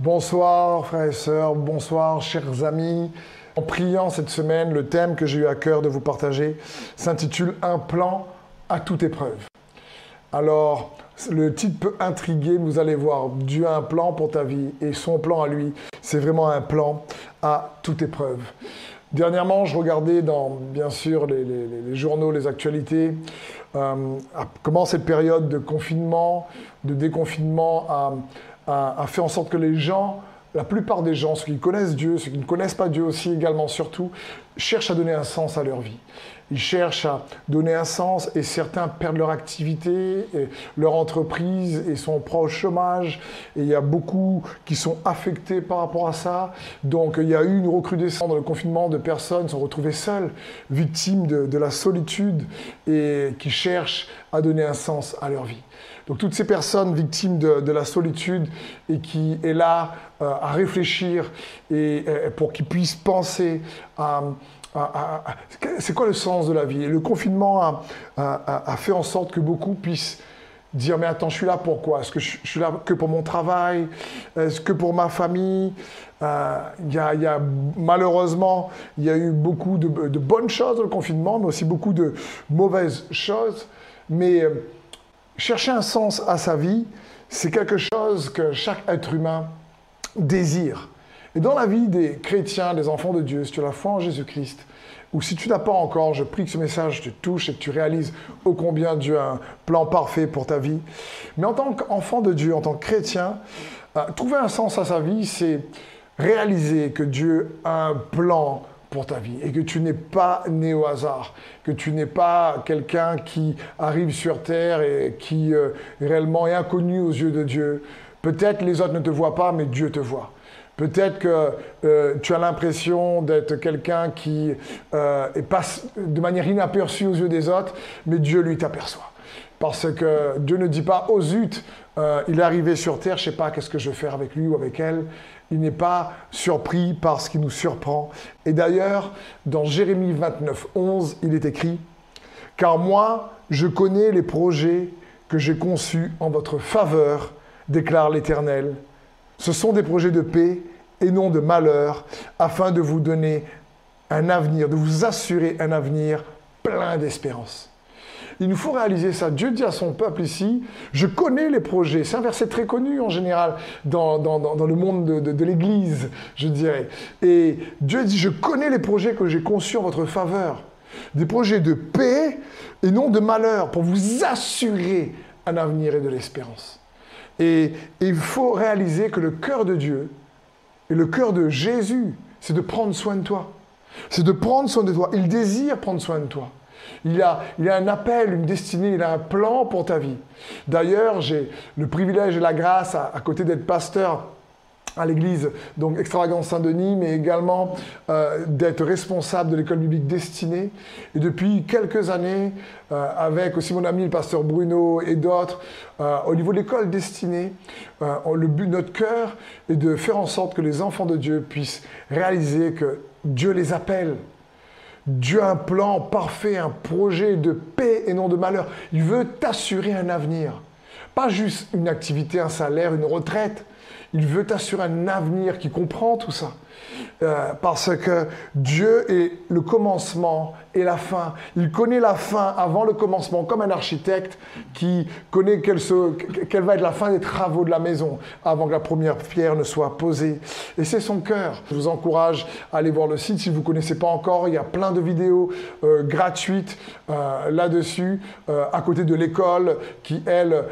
Bonsoir frères et sœurs, bonsoir chers amis. En priant cette semaine, le thème que j'ai eu à cœur de vous partager s'intitule Un plan à toute épreuve. Alors, le titre peut intriguer, vous allez voir, Dieu a un plan pour ta vie et son plan à lui, c'est vraiment un plan à toute épreuve. Dernièrement, je regardais dans, bien sûr, les, journaux, les actualités, euh, comment cette période de confinement, de déconfinement a, a, fait en sorte que les gens, la plupart des gens, ceux qui connaissent Dieu, ceux qui ne connaissent pas Dieu aussi également surtout, cherchent à donner un sens à leur vie. Ils cherchent à donner un sens et certains perdent leur activité, leur entreprise et sont proches au chômage. Et il y a beaucoup qui sont affectés par rapport à ça. Donc il y a eu une recrudescence dans le confinement de personnes qui sont retrouvées seules, victimes de la solitude et qui cherchent à donner un sens à leur vie. Donc toutes ces personnes victimes de, la solitude et qui est là euh, à réfléchir et, pour qu'ils puissent penser à, c'est quoi le sens de la vie? Le confinement a, fait en sorte que beaucoup puissent dire mais attends je suis là pourquoi? Est-ce que je, suis là que pour mon travail? Est-ce que pour ma famille? Euh, y, malheureusement, il y a eu beaucoup de, de, bonnes choses dans le confinement, mais aussi beaucoup de mauvaises choses. Mais euh, Chercher un sens à sa vie, c'est quelque chose que chaque être humain désire. Et dans la vie des chrétiens, des enfants de Dieu, si tu as la foi en Jésus-Christ, ou si tu n'as pas encore, je prie que ce message te touche et que tu réalises ô combien Dieu a un plan parfait pour ta vie. Mais en tant qu'enfant de Dieu, en tant que chrétien, euh, trouver un sens à sa vie, c'est réaliser que Dieu a un plan pour ta vie et que tu n'es pas né au hasard, que tu n'es pas quelqu'un qui arrive sur terre et qui euh, réellement est inconnu aux yeux de Dieu. Peut-être les autres ne te voient pas, mais Dieu te voit. Peut-être que euh, tu as l'impression d'être quelqu'un qui euh, passe de manière inaperçue aux yeux des autres, mais Dieu lui t'aperçoit. Parce que Dieu ne dit pas, oh zut, il est arrivé sur terre, je ne sais pas qu'est-ce que je vais faire avec lui ou avec elle il n'est pas surpris par ce qui nous surprend. Et d'ailleurs, dans Jérémie 29, 11, il est écrit, Car moi, je connais les projets que j'ai conçus en votre faveur, déclare l'Éternel. Ce sont des projets de paix et non de malheur, afin de vous donner un avenir, de vous assurer un avenir plein d'espérance. Il nous faut réaliser ça. Dieu dit à son peuple ici, je connais les projets. C'est un verset très connu en général dans, le monde de, de l'Église, je dirais. Et Dieu dit, je connais les projets que j'ai conçus en votre faveur. Des projets de paix et non de malheur, pour vous assurer un avenir et de l'espérance. Et il faut réaliser que le cœur de Dieu et le cœur de Jésus, c'est de prendre soin de toi. C'est de prendre soin de toi. Il désire prendre soin de toi. Il a, a un appel, une destinée, il a un plan pour ta vie. D'ailleurs, j'ai le privilège et la grâce, à, côté d'être pasteur, à l'église, donc Extravagance Saint-Denis, mais également euh, d'être responsable de l'école biblique destinée. Et depuis quelques années, euh, avec aussi mon ami le pasteur Bruno et d'autres, euh, au niveau de l'école destinée, le but de notre cœur est de faire en sorte que les enfants de Dieu puissent réaliser que Dieu les appelle Dieu a un plan parfait, un projet de paix et non de malheur. Il veut t'assurer un avenir. Pas juste une activité, un salaire, une retraite. Il veut t'assurer un avenir qui comprend tout ça. Euh, parce que Dieu est le commencement et la fin. Il connaît la fin avant le commencement, comme un architecte qui connaît quelle, va être la fin des travaux de la maison avant que la première pierre ne soit posée. Et c'est son cœur. Je vous encourage à aller voir le site si vous ne connaissez pas encore. Il y a plein de vidéos euh, gratuites euh, là-dessus, à côté de l'école qui, elle,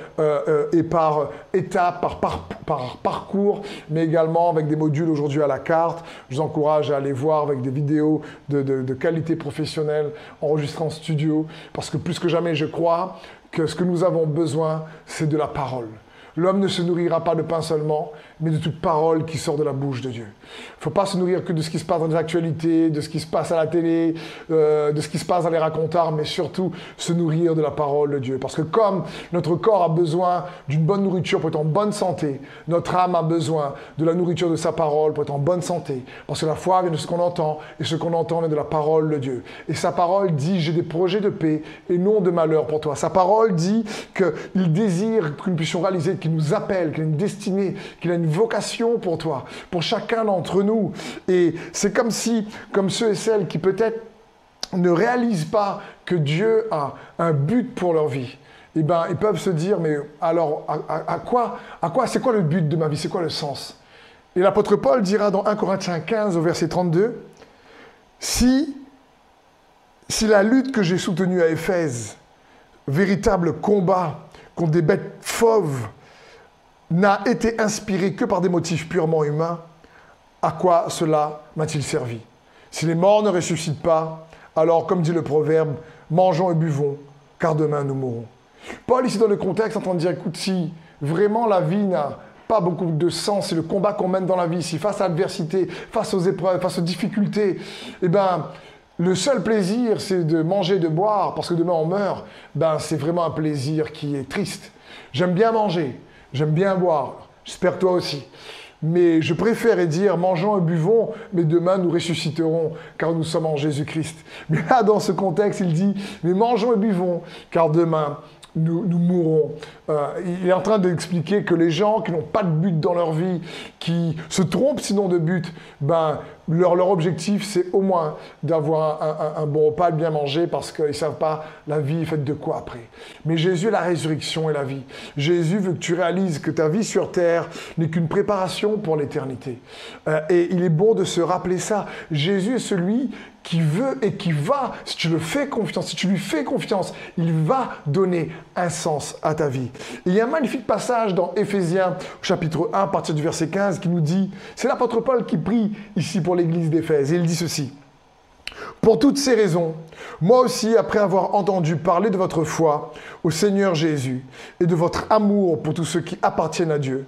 est par étape, par, par parcours, mais également avec des modules aujourd'hui à la carte. Je vous encourage à aller voir avec des vidéos de, qualité professionnelle enregistrées en studio, parce que plus que jamais, je crois que ce que nous avons besoin, c'est de la parole. L'homme ne se nourrira pas de pain seulement, mais de toute parole qui sort de la bouche de Dieu. Il ne faut pas se nourrir que de ce qui se passe dans les actualités, de ce qui se passe à la télé, euh, de ce qui se passe dans les racontards, mais surtout se nourrir de la parole de Dieu. Parce que comme notre corps a besoin d'une bonne nourriture pour être en bonne santé, notre âme a besoin de la nourriture de sa parole pour être en bonne santé. Parce que la foi vient de ce qu'on entend, et ce qu'on entend vient de la parole de Dieu. Et sa parole dit, j'ai des projets de paix et non de malheur pour toi. Sa parole dit qu'il désire que nous puissions réaliser qui nous appelle, qu'il a une destinée, qu'il a une vocation pour toi, pour chacun d'entre nous. Et c'est comme si, comme ceux et celles qui peut-être ne réalisent pas que Dieu a un but pour leur vie, eh ben, ils peuvent se dire, mais alors, à, quoi, à quoi, c'est quoi le but de ma vie, c'est quoi le sens? Et l'apôtre Paul dira dans 1 Corinthiens 15 au verset 32, si, si la lutte que j'ai soutenue à Éphèse, véritable combat contre des bêtes fauves, n'a été inspirée que par des motifs purement humains, à quoi cela m'a-t-il servi? Si les morts ne ressuscitent pas, alors, comme dit le proverbe, mangeons et buvons, car demain nous mourrons. Paul, ici dans le contexte, entend dire, écoute, si vraiment la vie n'a pas beaucoup de sens, c'est le combat qu'on mène dans la vie, si face à l'adversité, face aux épreuves, face aux difficultés, eh ben, le seul plaisir, c'est de manger, de boire, parce que demain on meurt, ben, c'est vraiment un plaisir qui est triste. J'aime bien manger, j'aime bien boire, j'espère toi aussi. Mais je préfère dire mangeons et buvons, mais demain nous ressusciterons, car nous sommes en Jésus-Christ. Mais là, dans ce contexte, il dit, mais mangeons et buvons, car demain nous, mourrons. Euh, il est en train d'expliquer que les gens qui n'ont pas de but dans leur vie, qui se trompent sinon de but, ben, leur, leur objectif, c'est au moins d'avoir un, bon repas, bien manger, parce qu'ils ne savent pas la vie est faite de quoi après. Mais Jésus est la résurrection et la vie. Jésus veut que tu réalises que ta vie sur terre n'est qu'une préparation pour l'éternité. Euh, et il est bon de se rappeler ça. Jésus est celui qui veut et qui va, si tu le fais confiance, si tu lui fais confiance, il va donner un sens à ta vie. il y a un magnifique passage dans Éphésiens chapitre 1 à partir du verset 15 qui nous dit, c'est l'apôtre Paul qui prie ici pour l'église d'Éphèse, et il dit ceci. Pour toutes ces raisons, moi aussi, après avoir entendu parler de votre foi au Seigneur Jésus et de votre amour pour tous ceux qui appartiennent à Dieu,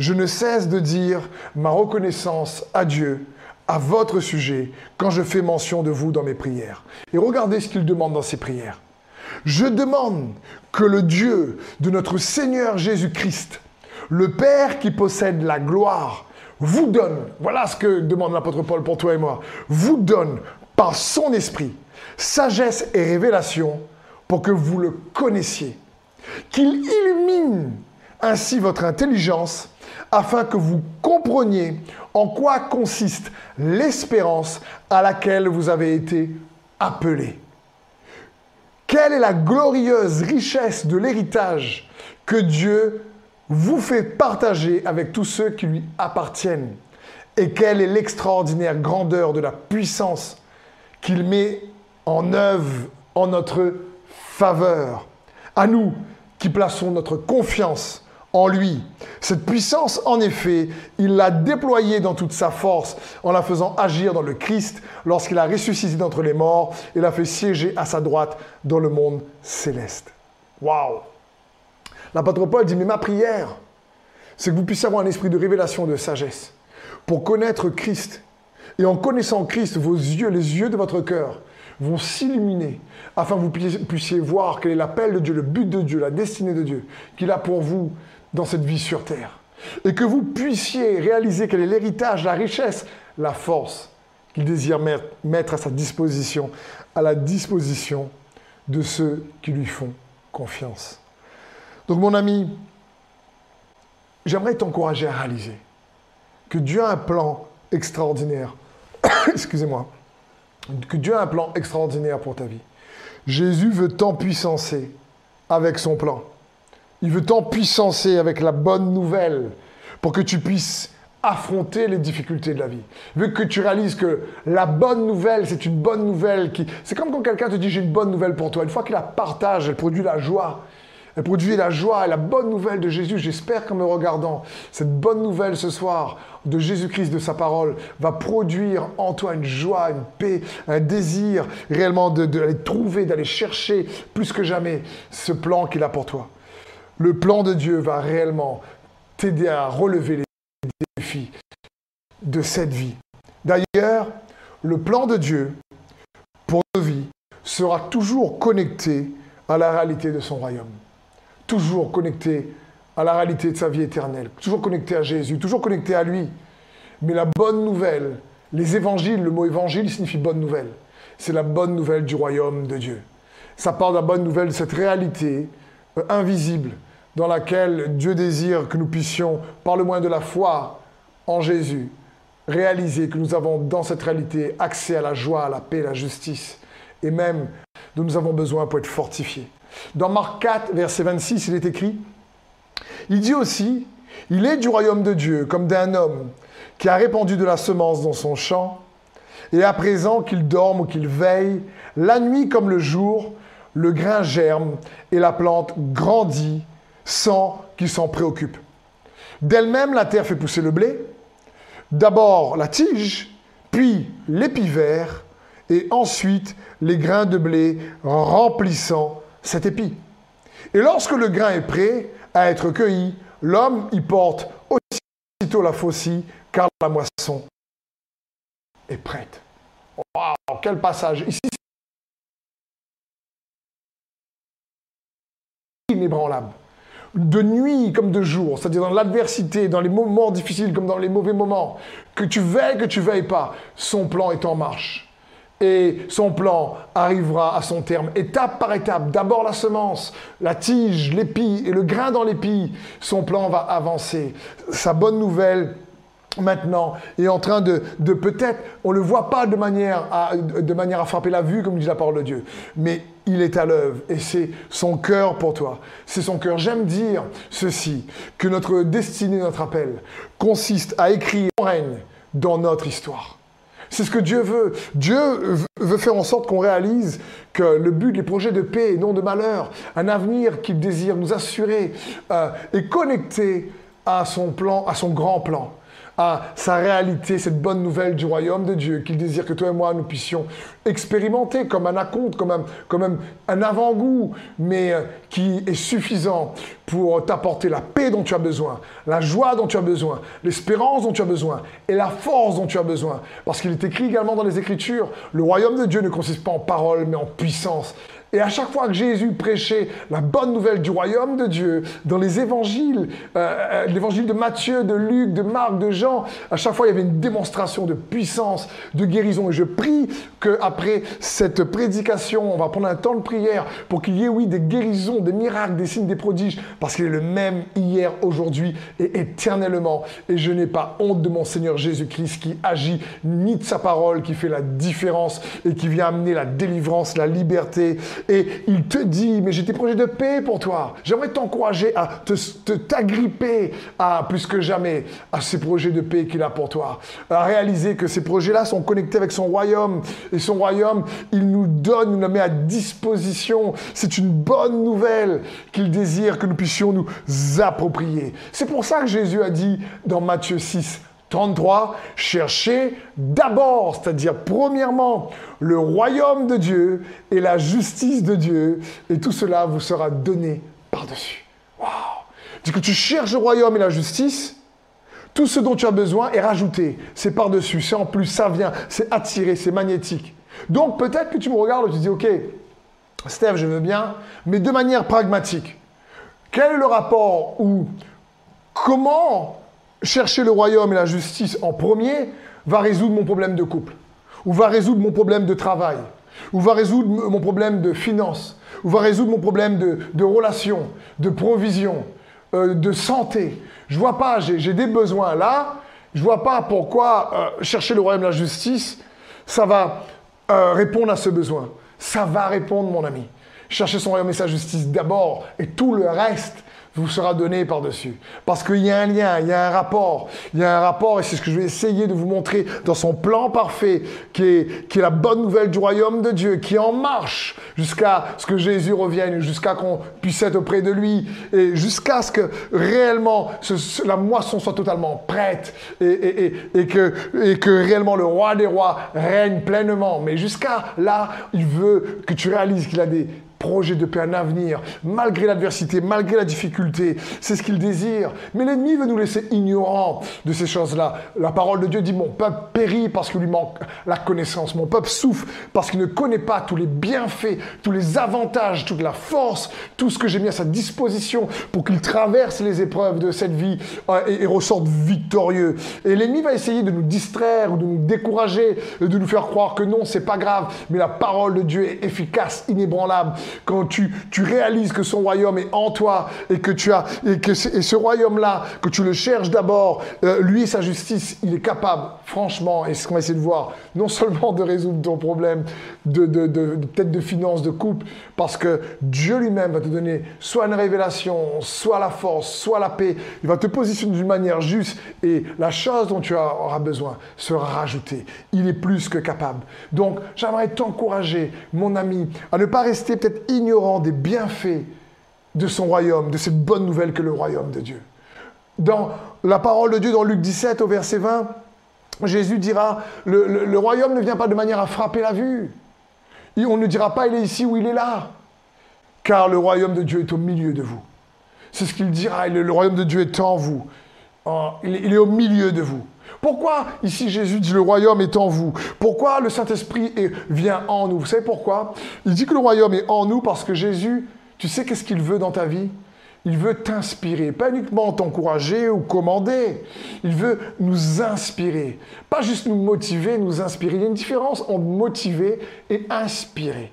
je ne cesse de dire ma reconnaissance à Dieu à votre sujet quand je fais mention de vous dans mes prières. Et regardez ce qu'il demande dans ses prières. Je demande que le Dieu de notre Seigneur Jésus-Christ, le Père qui possède la gloire, vous donne, voilà ce que demande l'apôtre Paul pour toi et moi, vous donne par son esprit sagesse et révélation pour que vous le connaissiez. Qu'il illumine ainsi votre intelligence afin que vous compreniez en quoi consiste l'espérance à laquelle vous avez été appelés. Quelle est la glorieuse richesse de l'héritage que Dieu vous fait partager avec tous ceux qui lui appartiennent? Et quelle est l'extraordinaire grandeur de la puissance qu'il met en œuvre en notre faveur? À nous qui plaçons notre confiance en lui. Cette puissance, en effet, il l'a déployée dans toute sa force en la faisant agir dans le Christ lorsqu'il a ressuscité d'entre les morts et l'a fait siéger à sa droite dans le monde céleste. Waouh L'apôtre Paul dit, mais ma prière, c'est que vous puissiez avoir un esprit de révélation, de sagesse, pour connaître Christ. Et en connaissant Christ, vos yeux, les yeux de votre cœur, vont s'illuminer afin que vous puissiez voir quel est l'appel de Dieu, le but de Dieu, la destinée de Dieu qu'il a pour vous dans cette vie sur terre. Et que vous puissiez réaliser quel est l'héritage, la richesse, la force qu'il désire mettre à sa disposition, à la disposition de ceux qui lui font confiance. Donc mon ami, j'aimerais t'encourager à réaliser que Dieu a un plan extraordinaire. Excusez-moi. Que Dieu a un plan extraordinaire pour ta vie. Jésus veut t'empuissancer avec son plan. Il veut t'empuissancer avec la bonne nouvelle pour que tu puisses affronter les difficultés de la vie. Il veut que tu réalises que la bonne nouvelle, c'est une bonne nouvelle qui... C'est comme quand quelqu'un te dit j'ai une bonne nouvelle pour toi. Une fois qu'il la partage, elle produit la joie. Elle produit la joie et la bonne nouvelle de Jésus. J'espère qu'en me regardant, cette bonne nouvelle ce soir de Jésus-Christ, de sa parole, va produire en toi une joie, une paix, un désir réellement d'aller de, trouver, d'aller chercher plus que jamais ce plan qu'il a pour toi le plan de Dieu va réellement t'aider à relever les défis de cette vie. D'ailleurs, le plan de Dieu pour nos vies sera toujours connecté à la réalité de son royaume. Toujours connecté à la réalité de sa vie éternelle. Toujours connecté à Jésus, toujours connecté à lui. Mais la bonne nouvelle, les évangiles, le mot évangile signifie bonne nouvelle. C'est la bonne nouvelle du royaume de Dieu. Ça parle de la bonne nouvelle de cette réalité euh, invisible dans laquelle Dieu désire que nous puissions, par le moyen de la foi en Jésus, réaliser que nous avons dans cette réalité accès à la joie, à la paix, à la justice, et même dont nous avons besoin pour être fortifiés. Dans Marc 4, verset 26, il est écrit, il dit aussi, il est du royaume de Dieu comme d'un homme qui a répandu de la semence dans son champ, et à présent qu'il dorme ou qu'il veille, la nuit comme le jour, le grain germe et la plante grandit sans qu'il s'en préoccupe. D'elle-même, la terre fait pousser le blé, d'abord la tige, puis l'épi vert, et ensuite les grains de blé remplissant cet épi. Et lorsque le grain est prêt à être cueilli, l'homme y porte aussitôt la faucille, car la moisson est prête. Wow, quel passage. Ici, inébranlable. De nuit comme de jour, c'est-à-dire dans l'adversité, dans les moments difficiles comme dans les mauvais moments, que tu veilles, que tu veilles pas, son plan est en marche et son plan arrivera à son terme, étape par étape. D'abord la semence, la tige, l'épi et le grain dans l'épi. Son plan va avancer. Sa bonne nouvelle, maintenant, est en train de, peut-être, on ne le voit pas de manière, à, de manière à frapper la vue, comme dit la parole de Dieu, mais il est à l'œuvre et c'est son cœur pour toi. C'est son cœur. J'aime dire ceci, que notre destinée, notre appel, consiste à écrire son règne dans notre histoire. C'est ce que Dieu veut. Dieu veut faire en sorte qu'on réalise que le but, les projets de paix et non de malheur, un avenir qu'il désire nous assurer, euh, est connecté à son plan, à son grand plan à sa réalité, cette bonne nouvelle du royaume de Dieu, qu'il désire que toi et moi nous puissions expérimenter comme un acompte, comme un, comme un, avant-goût, mais euh, qui est suffisant pour t'apporter la paix dont tu as besoin, la joie dont tu as besoin, l'espérance dont tu as besoin et la force dont tu as besoin. Parce qu'il est écrit également dans les Écritures, le royaume de Dieu ne consiste pas en paroles, mais en puissance. Et à chaque fois que Jésus prêchait la bonne nouvelle du royaume de Dieu, dans les évangiles, euh, euh, l'évangile de Matthieu, de Luc, de Marc, de Jean, à chaque fois il y avait une démonstration de puissance, de guérison. Et je prie qu'après cette prédication, on va prendre un temps de prière pour qu'il y ait, oui, des guérisons, des miracles, des signes, des prodiges, parce qu'il est le même hier, aujourd'hui et éternellement. Et je n'ai pas honte de mon Seigneur Jésus-Christ qui agit, ni de sa parole, qui fait la différence et qui vient amener la délivrance, la liberté et il te dit, mais j'ai des projets de paix pour toi. J'aimerais t'encourager à te, t'agripper à plus que jamais à ces projets de paix qu'il a pour toi. À réaliser que ces projets-là sont connectés avec son royaume. Et son royaume, il nous donne, nous le met à disposition. C'est une bonne nouvelle qu'il désire que nous puissions nous approprier. C'est pour ça que Jésus a dit dans Matthieu 6, 33, cherchez d'abord, c'est-à-dire premièrement, le royaume de Dieu et la justice de Dieu, et tout cela vous sera donné par-dessus. Waouh Dis que tu cherches le royaume et la justice, tout ce dont tu as besoin est rajouté, c'est par-dessus, c'est en plus, ça vient, c'est attiré, c'est magnétique. Donc peut-être que tu me regardes et tu dis, ok, Steph, je veux bien, mais de manière pragmatique. Quel est le rapport ou comment chercher le royaume et la justice en premier va résoudre mon problème de couple, ou va résoudre mon problème de travail, ou va résoudre mon problème de finance, ou va résoudre mon problème de, relations, de provision, euh, de santé. Je vois pas, j'ai des besoins là, je vois pas pourquoi euh, chercher le royaume et la justice, ça va euh, répondre à ce besoin. Ça va répondre, mon ami. Chercher son royaume et sa justice d'abord, et tout le reste vous sera donné par-dessus. Parce qu'il y a un lien, il y a un rapport. Il y a un rapport, et c'est ce que je vais essayer de vous montrer dans son plan parfait, qui est, qui est la bonne nouvelle du royaume de Dieu, qui est en marche jusqu'à ce que Jésus revienne, jusqu'à qu'on puisse être auprès de lui, et jusqu'à ce que réellement la moisson soit totalement prête, et, et, que, et que réellement le roi des rois règne pleinement. Mais jusqu'à là, il veut que tu réalises qu'il a des projet de paix, un avenir, malgré l'adversité, malgré la difficulté. C'est ce qu'il désire. Mais l'ennemi veut nous laisser ignorants de ces choses-là. La parole de Dieu dit, mon peuple périt parce qu'il lui manque la connaissance. Mon peuple souffre parce qu'il ne connaît pas tous les bienfaits, tous les avantages, toute la force, tout ce que j'ai mis à sa disposition pour qu'il traverse les épreuves de cette vie euh, et, ressorte victorieux. Et l'ennemi va essayer de nous distraire ou de nous décourager, de nous faire croire que non, c'est pas grave. Mais la parole de Dieu est efficace, inébranlable quand tu, réalises que son royaume est en toi et que ce royaume-là, que tu le cherches d'abord, euh, lui et sa justice, il est capable, franchement, et ce qu'on va essayer de voir, non seulement de résoudre ton problème de, de, de, peut-être de finances, de couple, parce que Dieu lui-même va te donner soit une révélation, soit la force, soit la paix. Il va te positionner d'une manière juste et la chose dont tu auras besoin sera rajoutée. Il est plus que capable. Donc, j'aimerais t'encourager, mon ami, à ne pas rester peut-être ignorant des bienfaits de son royaume, de cette bonne nouvelle que le royaume de Dieu. Dans la parole de Dieu, dans Luc 17 au verset 20, Jésus dira, le, royaume ne vient pas de manière à frapper la vue. on ne dira pas, il est ici ou il est là. Car le royaume de Dieu est au milieu de vous. C'est ce qu'il dira, le, royaume de Dieu est en vous. il est au milieu de vous. Pourquoi ici Jésus dit le royaume est en vous? Pourquoi le Saint-Esprit vient en nous? Vous savez pourquoi? Il dit que le royaume est en nous parce que Jésus, tu sais qu'est-ce qu'il veut dans ta vie? Il veut t'inspirer, pas uniquement t'encourager ou commander. Il veut nous inspirer. Pas juste nous motiver, nous inspirer. Il y a une différence entre motiver et inspirer.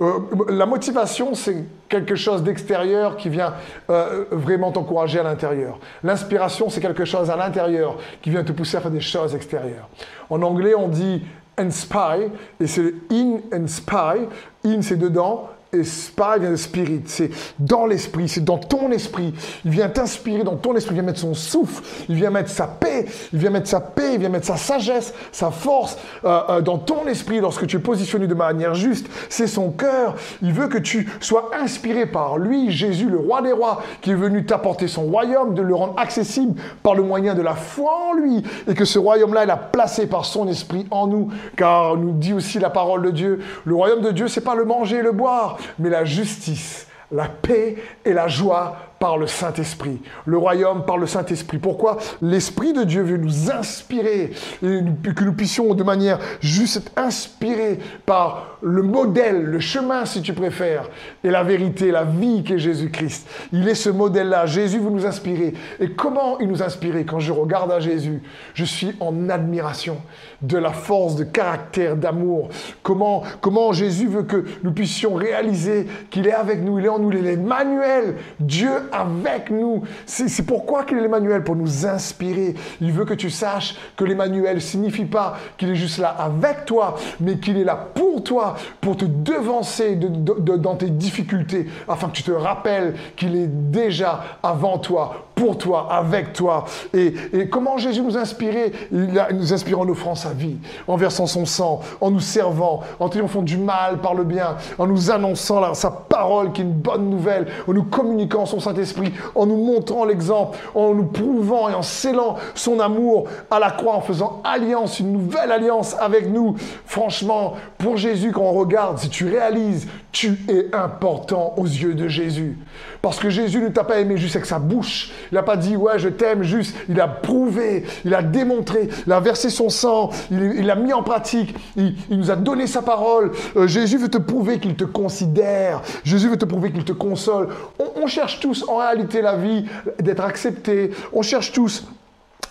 Euh, la motivation, c'est quelque chose d'extérieur qui vient euh, vraiment t'encourager à l'intérieur. L'inspiration, c'est quelque chose à l'intérieur qui vient te pousser à faire des choses extérieures. En anglais, on dit inspire, et c'est in inspire. In, c'est dedans, Esprit vient de spirit, c'est dans l'esprit, c'est dans ton esprit. Il vient t'inspirer dans ton esprit, il vient mettre son souffle, il vient mettre sa paix, il vient mettre sa paix, il vient mettre sa sagesse, sa force euh, euh, dans ton esprit lorsque tu es positionné de manière juste. C'est son cœur. Il veut que tu sois inspiré par lui, Jésus, le roi des rois, qui est venu t'apporter son royaume, de le rendre accessible par le moyen de la foi en lui, et que ce royaume-là, il a placé par son esprit en nous, car nous dit aussi la parole de Dieu, le royaume de Dieu, c'est pas le manger et le boire, mais la justice, la paix et la joie par le Saint-Esprit. Le royaume par le Saint-Esprit. Pourquoi L'Esprit de Dieu veut nous inspirer et que nous puissions de manière juste être inspirés par le modèle, le chemin si tu préfères, et la vérité, la vie qu'est Jésus-Christ. Il est ce modèle-là. Jésus veut nous inspirer. Et comment il nous inspire Quand je regarde à Jésus, je suis en admiration de la force de caractère, d'amour. Comment, comment Jésus veut que nous puissions réaliser qu'il est avec nous, il est en nous, il est Emmanuel, Dieu avec nous. C'est pourquoi qu'il est l'Emmanuel, pour nous inspirer. Il veut que tu saches que l'Emmanuel signifie pas qu'il est juste là avec toi, mais qu'il est là pour toi, pour te devancer dans tes difficultés, afin que tu te rappelles qu'il est déjà avant toi, pour toi, avec toi. Et, comment Jésus nous inspirait Il nous inspire en offrant sa vie, en versant son sang, en nous servant, en triomphant du mal par le bien, en nous annonçant sa parole qui est une bonne nouvelle, en nous communiquant son Saint-Esprit, en nous montrant l'exemple, en nous prouvant et en scellant son amour à la croix, en faisant alliance, une nouvelle alliance avec nous. Franchement, pour Jésus, quand on regarde, si tu réalises, tu es important aux yeux de Jésus. Parce que Jésus ne t'a pas aimé juste avec sa bouche. Il n'a pas dit, ouais, je t'aime juste. Il a prouvé, il a démontré, il a versé son sang, il l'a mis en pratique, il, nous a donné sa parole. Euh, Jésus veut te prouver qu'il te considère. Jésus veut te prouver qu'il te console. on cherche tous en réalité la vie d'être accepté. On cherche tous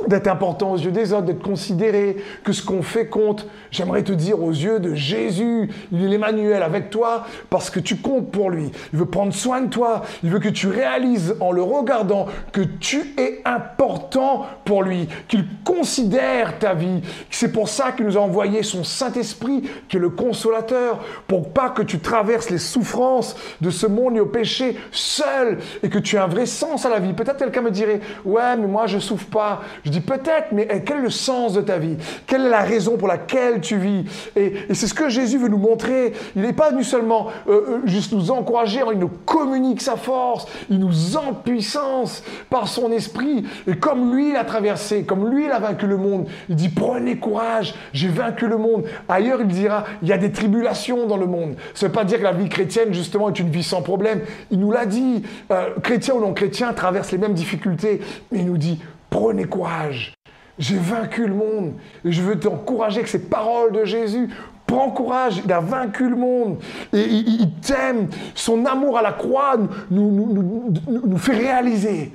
d'être important aux yeux des autres, d'être considéré, que ce qu'on fait compte. J'aimerais te dire aux yeux de Jésus, il est l'Emmanuel avec toi parce que tu comptes pour lui. Il veut prendre soin de toi. Il veut que tu réalises en le regardant que tu es important pour lui, qu'il considère ta vie. C'est pour ça qu'il nous a envoyé son Saint-Esprit qui est le consolateur pour pas que tu traverses les souffrances de ce monde et au péché seul et que tu aies un vrai sens à la vie. Peut-être quelqu'un me dirait, ouais, mais moi je souffre pas. Je dis peut-être, mais quel est le sens de ta vie? Quelle est la raison pour laquelle tu vis? Et, c'est ce que Jésus veut nous montrer. Il n'est pas venu seulement euh, euh, juste nous encourager, il nous communique sa force, il nous empuissance par son esprit. Et comme lui, il a traversé, comme lui, il a vaincu le monde, il dit prenez courage, j'ai vaincu le monde. Ailleurs, il dira, il y a des tribulations dans le monde. Ça ne veut pas dire que la vie chrétienne, justement, est une vie sans problème. Il nous l'a dit, euh, chrétien ou non chrétien traverse les mêmes difficultés, mais il nous dit, Prenez courage. J'ai vaincu le monde. Et je veux t'encourager avec ces paroles de Jésus. Prends courage, il a vaincu le monde. Et il, t'aime. Son amour à la croix nous, nous, fait réaliser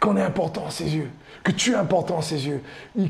qu'on est important à ses yeux que tu es important à ses yeux,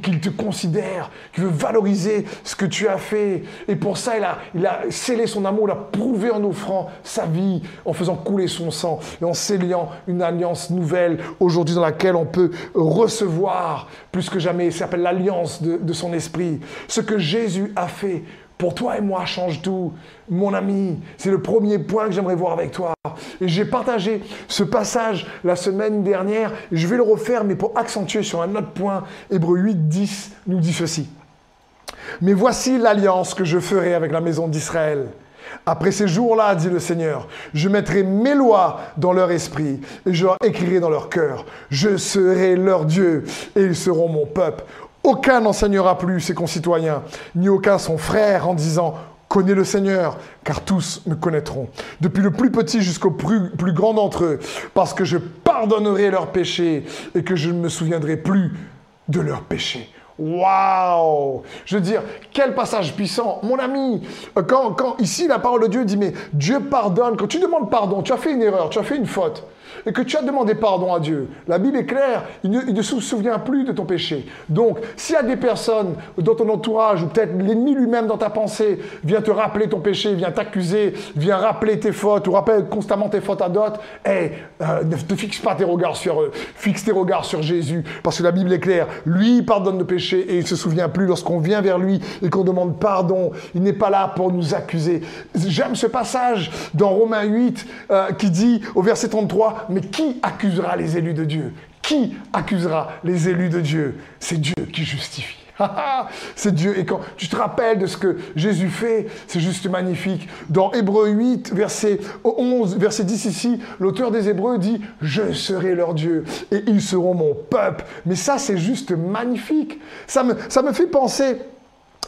qu'il te considère, qu'il veut valoriser ce que tu as fait. Et pour ça, il a, il a scellé son amour, il a prouvé en offrant sa vie, en faisant couler son sang et en scellant une alliance nouvelle aujourd'hui dans laquelle on peut recevoir plus que jamais. Ça s'appelle l'alliance de, de son esprit. Ce que Jésus a fait pour toi et moi change tout. Mon ami, c'est le premier point que j'aimerais voir avec toi. J'ai partagé ce passage la semaine dernière. Je vais le refaire, mais pour accentuer sur un autre point. Hébreu 8, 10 nous dit ceci. Mais voici l'alliance que je ferai avec la maison d'Israël. Après ces jours-là, dit le Seigneur, je mettrai mes lois dans leur esprit et je leur écrirai dans leur cœur. Je serai leur Dieu et ils seront mon peuple. Aucun n'enseignera plus ses concitoyens, ni aucun son frère en disant Connais le Seigneur, car tous me connaîtront, depuis le plus petit jusqu'au plus, grand d'entre eux, parce que je pardonnerai leurs péchés et que je ne me souviendrai plus de leurs péchés. Waouh Je veux dire, quel passage puissant. Mon ami, quand, quand ici la parole de Dieu dit, mais Dieu pardonne, quand tu demandes pardon, tu as fait une erreur, tu as fait une faute, et que tu as demandé pardon à Dieu, la Bible est claire, il ne, se souvient plus de ton péché. Donc, s'il y a des personnes dans ton entourage, ou peut-être l'ennemi lui-même dans ta pensée, vient te rappeler ton péché, vient t'accuser, vient rappeler tes fautes, ou rappelle constamment tes fautes à d'autres, hey, euh, ne te fixe pas tes regards sur eux, fixe tes regards sur Jésus, parce que la Bible est claire, lui pardonne nos péchés et il ne se souvient plus lorsqu'on vient vers lui et qu'on demande pardon, il n'est pas là pour nous accuser. J'aime ce passage dans Romains 8 euh, qui dit au verset 33, mais qui accusera les élus de Dieu? Qui accusera les élus de Dieu? C'est Dieu qui justifie. c'est Dieu. Et quand tu te rappelles de ce que Jésus fait, c'est juste magnifique. Dans Hébreu 8, verset 11, verset 10 ici, l'auteur des Hébreux dit, je serai leur Dieu et ils seront mon peuple. Mais ça, c'est juste magnifique. Ça me, ça me fait penser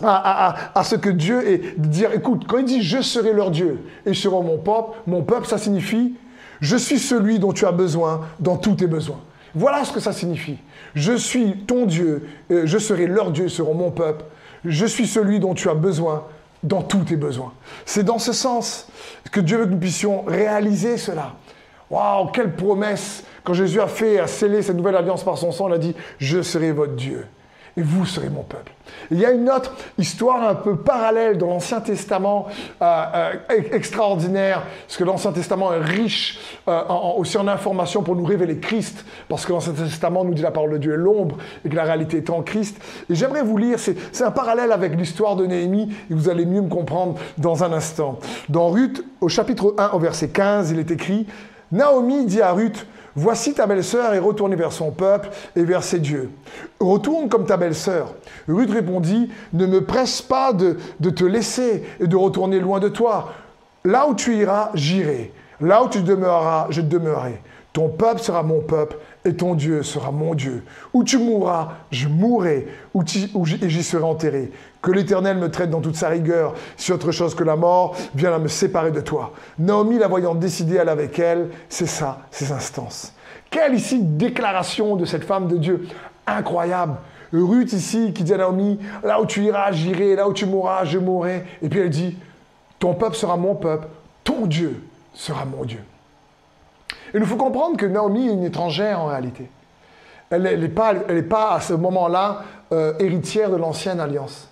à, à, ce que Dieu est, dire, écoute, quand il dit je serai leur Dieu et ils seront mon peuple, mon peuple, ça signifie je suis celui dont tu as besoin dans tous tes besoins. Voilà ce que ça signifie. Je suis ton Dieu, euh, je serai leur Dieu, ils seront mon peuple. Je suis celui dont tu as besoin dans tous tes besoins. C'est dans ce sens que Dieu veut que nous puissions réaliser cela. Waouh, quelle promesse Quand Jésus a fait, a scellé cette nouvelle alliance par son sang, il a dit, je serai votre Dieu et vous serez mon peuple. Il y a une autre histoire un peu parallèle dans l'Ancien Testament, euh, euh, extraordinaire, parce que l'Ancien Testament est riche euh, aussi en informations pour nous révéler Christ, parce que l'Ancien Testament nous dit la parole de Dieu est l'ombre et que la réalité est en Christ. Et j'aimerais vous lire, c'est un parallèle avec l'histoire de Néhémie, et vous allez mieux me comprendre dans un instant. Dans Ruth, au chapitre 1, au verset 15, il est écrit, Naomi dit à Ruth, Voici ta belle-sœur est retournée vers son peuple et vers ses dieux. Retourne comme ta belle-sœur. Ruth répondit, ne me presse pas de, te laisser et de retourner loin de toi. Là où tu iras, j'irai. Là où tu demeureras, je demeurerai. Ton peuple sera mon peuple et ton Dieu sera mon Dieu. Où tu mourras, je mourrai, où, j'y serai enterré. Que l'Éternel me traite dans toute sa rigueur, si autre chose que la mort vient à me séparer de toi. Naomi, la voyant décider, elle avec elle, c'est ça, ces instances. Quelle ici déclaration de cette femme de Dieu incroyable. Ruth ici qui dit à Naomi, là où tu iras, j'irai, là où tu mourras, je mourrai. Et puis elle dit, ton peuple sera mon peuple, ton Dieu sera mon Dieu. Il nous faut comprendre que Naomi est une étrangère en réalité. Elle n'est pas, pas, à ce moment-là euh, héritière de l'ancienne alliance.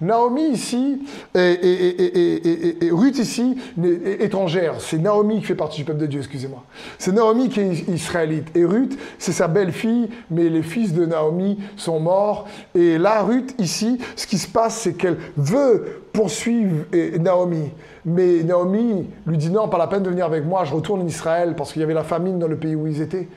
Naomi ici, et, Ruth ici, est étrangère. C'est Naomi qui fait partie du peuple de Dieu, excusez-moi. C'est Naomi qui est israélite. Et Ruth, c'est sa belle-fille, mais les fils de Naomi sont morts. Et là, Ruth, ici, ce qui se passe, c'est qu'elle veut poursuivre Naomi. Mais Naomi lui dit non, pas la peine de venir avec moi, je retourne en Israël parce qu'il y avait la famine dans le pays où ils étaient.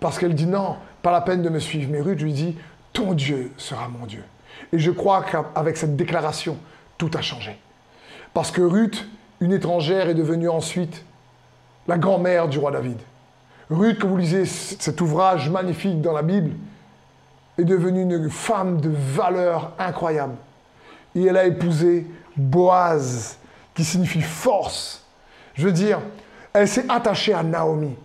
Parce qu'elle dit non, pas la peine de me suivre. Mais Ruth lui dit, ton Dieu sera mon Dieu. Et je crois qu'avec cette déclaration, tout a changé. Parce que Ruth, une étrangère, est devenue ensuite la grand-mère du roi David. Ruth, que vous lisez cet ouvrage magnifique dans la Bible, est devenue une femme de valeur incroyable. Et elle a épousé Boaz, qui signifie force. Je veux dire, elle s'est attachée à Naomi.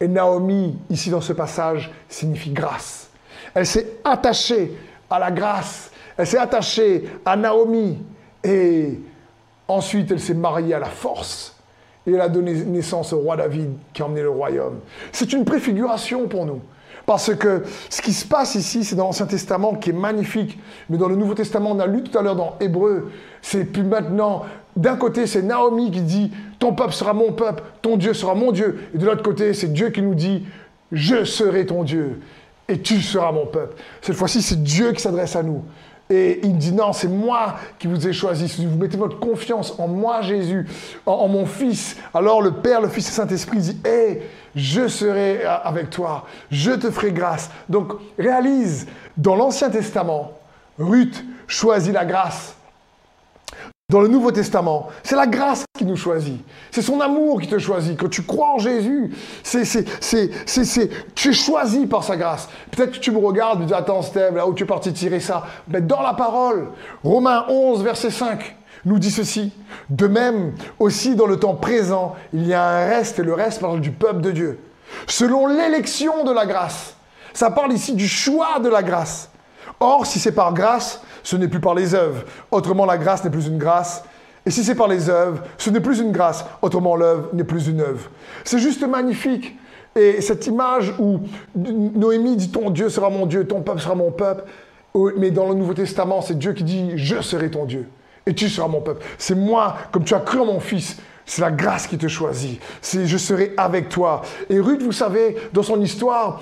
Et Naomi, ici dans ce passage, signifie grâce. Elle s'est attachée à la grâce elle s'est attachée à Naomi et ensuite elle s'est mariée à la force. Et elle a donné naissance au roi David qui a emmené le royaume. C'est une préfiguration pour nous. Parce que ce qui se passe ici, c'est dans l'Ancien Testament qui est magnifique. Mais dans le Nouveau Testament, on a lu tout à l'heure dans Hébreu, c'est plus maintenant, d'un côté, c'est Naomi qui dit, ton peuple sera mon peuple, ton Dieu sera mon Dieu. Et de l'autre côté, c'est Dieu qui nous dit, je serai ton Dieu et tu seras mon peuple. Cette fois-ci, c'est Dieu qui s'adresse à nous. Et il dit non, c'est moi qui vous ai choisi. Si vous mettez votre confiance en moi, Jésus, en, mon Fils, alors le Père, le Fils et le Saint-Esprit dit, hé, je serai avec toi, je te ferai grâce. Donc réalise, dans l'Ancien Testament, Ruth choisit la grâce dans le Nouveau Testament. C'est la grâce qui nous choisit. C'est son amour qui te choisit. Quand tu crois en Jésus, c'est, c'est, tu es choisi par sa grâce. Peut-être que tu me regardes et tu dis, attends Steve, là où tu es parti tirer ça. Mais dans la parole, Romains 11, verset 5 nous dit ceci. De même, aussi dans le temps présent, il y a un reste, et le reste parle du peuple de Dieu. Selon l'élection de la grâce. Ça parle ici du choix de la grâce. Or, si c'est par grâce, ce n'est plus par les œuvres. Autrement, la grâce n'est plus une grâce. Et si c'est par les œuvres, ce n'est plus une grâce. Autrement, l'œuvre n'est plus une œuvre. C'est juste magnifique. Et cette image où Noémie dit Ton Dieu sera mon Dieu, ton peuple sera mon peuple. Mais dans le Nouveau Testament, c'est Dieu qui dit Je serai ton Dieu et tu seras mon peuple. C'est moi, comme tu as cru en mon fils, c'est la grâce qui te choisit. C'est je serai avec toi. Et Ruth, vous savez, dans son histoire,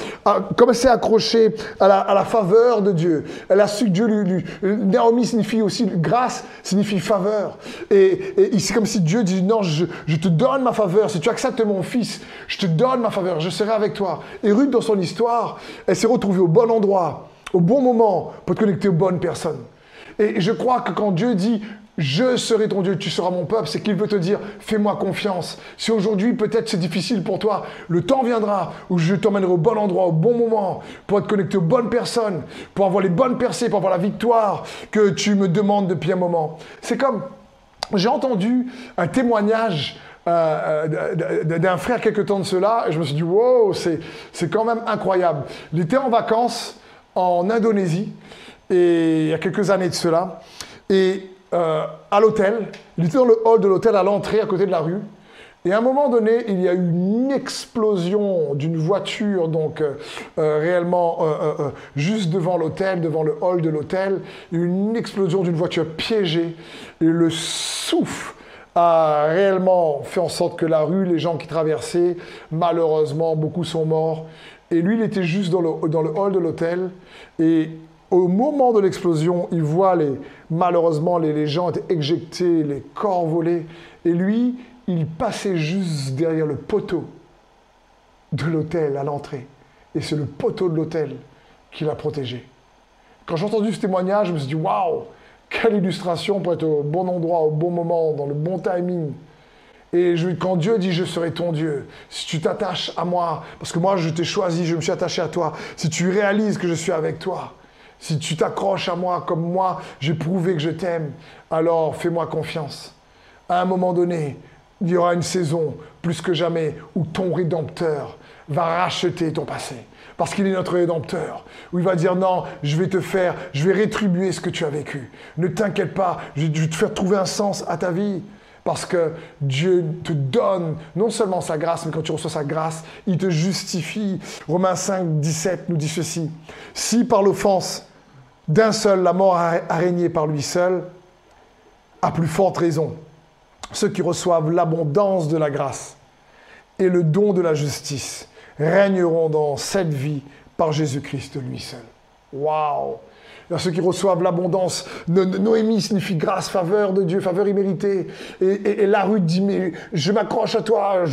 comme elle s'est accrochée à la, faveur de Dieu, elle a su que Dieu lui, Naomi signifie aussi grâce, signifie faveur. Et, et c'est comme si Dieu dit non, je, je, te donne ma faveur. Si tu acceptes mon fils, je te donne ma faveur. Je serai avec toi. Et Ruth, dans son histoire, elle s'est retrouvée au bon endroit, au bon moment pour te connecter aux bonnes personnes. Et je crois que quand Dieu dit je serai ton Dieu, tu seras mon peuple, c'est qu'il veut te dire, fais-moi confiance. Si aujourd'hui peut-être c'est difficile pour toi, le temps viendra où je t'emmènerai au bon endroit, au bon moment, pour être connecté aux bonnes personnes, pour avoir les bonnes percées, pour avoir la victoire que tu me demandes depuis un moment. C'est comme, j'ai entendu un témoignage euh, euh, d'un frère quelque temps de cela, et je me suis dit, wow, c'est quand même incroyable. Il était en vacances en Indonésie, et il y a quelques années de cela, et euh, à l'hôtel. Il était dans le hall de l'hôtel à l'entrée, à côté de la rue. Et à un moment donné, il y a eu une explosion d'une voiture, donc euh, euh, réellement juste devant l'hôtel, devant le hall de l'hôtel, une explosion d'une voiture piégée. Et le souffle a réellement fait en sorte que la rue, les gens qui traversaient, malheureusement, beaucoup sont morts. Et lui, il était juste dans le, dans le hall de l'hôtel. Et au moment de l'explosion, il voit les, malheureusement les, gens étaient éjectés, les corps volés, et lui, il passait juste derrière le poteau de l'hôtel à l'entrée. Et c'est le poteau de l'hôtel qui l'a protégé. Quand j'ai entendu ce témoignage, je me suis dit, waouh, quelle illustration pour être au bon endroit, au bon moment, dans le bon timing. Et quand Dieu dit je serai ton Dieu, si tu t'attaches à moi, parce que moi je t'ai choisi, je me suis attaché à toi, si tu réalises que je suis avec toi, si tu t'accroches à moi comme moi, j'ai prouvé que je t'aime, alors fais-moi confiance. À un moment donné, il y aura une saison, plus que jamais, où ton rédempteur va racheter ton passé. Parce qu'il est notre rédempteur. Où il va dire non, je vais te faire, je vais rétribuer ce que tu as vécu. Ne t'inquiète pas, je vais te faire trouver un sens à ta vie. Parce que Dieu te donne non seulement sa grâce, mais quand tu reçois sa grâce, il te justifie. Romains 5, 17 nous dit ceci. Si par l'offense, d'un seul, la mort a, régné par lui seul, à plus forte raison, ceux qui reçoivent l'abondance de la grâce et le don de la justice régneront dans cette vie par Jésus-Christ lui seul. Waouh ceux qui reçoivent l'abondance. Noémie signifie grâce, faveur de Dieu, faveur imméritée. Et, la rue dit, mais je m'accroche à toi,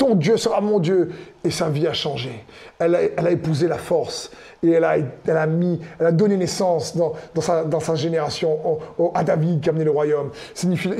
ton Dieu sera mon Dieu. Et sa vie a changé. Elle elle a épousé la force et elle a, elle a, mis, elle a donné naissance dans, dans, sa, dans sa, génération à David qui a amené le royaume.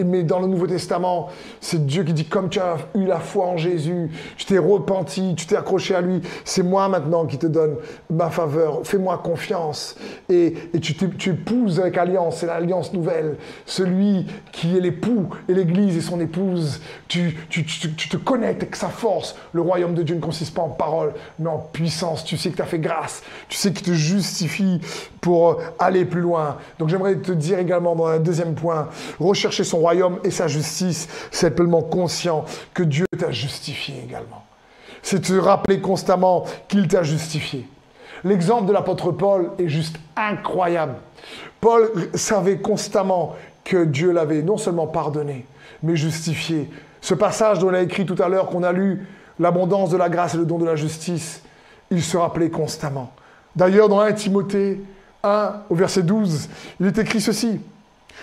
mais dans le Nouveau Testament, c'est Dieu qui dit comme tu as eu la foi en Jésus, tu t'es repenti, tu t'es accroché à lui, c'est moi maintenant qui te donne ma faveur. Fais-moi confiance. Et, et tu, tu, épouses avec alliance, c'est l'alliance nouvelle. Celui qui est l'époux et l'Église et son épouse, tu, tu, tu te connectes avec sa force. Le royaume de Dieu ne consiste pas en parole, mais en puissance. Tu sais que tu as fait grâce tu sais, qui te justifie pour aller plus loin. Donc j'aimerais te dire également dans un deuxième point, rechercher son royaume et sa justice, c'est pleinement conscient que Dieu t'a justifié également. c'est te rappeler constamment qu'il t'a justifié. L'exemple de l'apôtre Paul est juste incroyable. Paul savait constamment que Dieu l'avait non seulement pardonné, mais justifié. Ce passage dont on a écrit tout à l'heure, qu'on a lu, l'abondance de la grâce et le don de la justice, il se rappelait constamment. D'ailleurs, dans 1 Timothée 1, au verset 12, il est écrit ceci.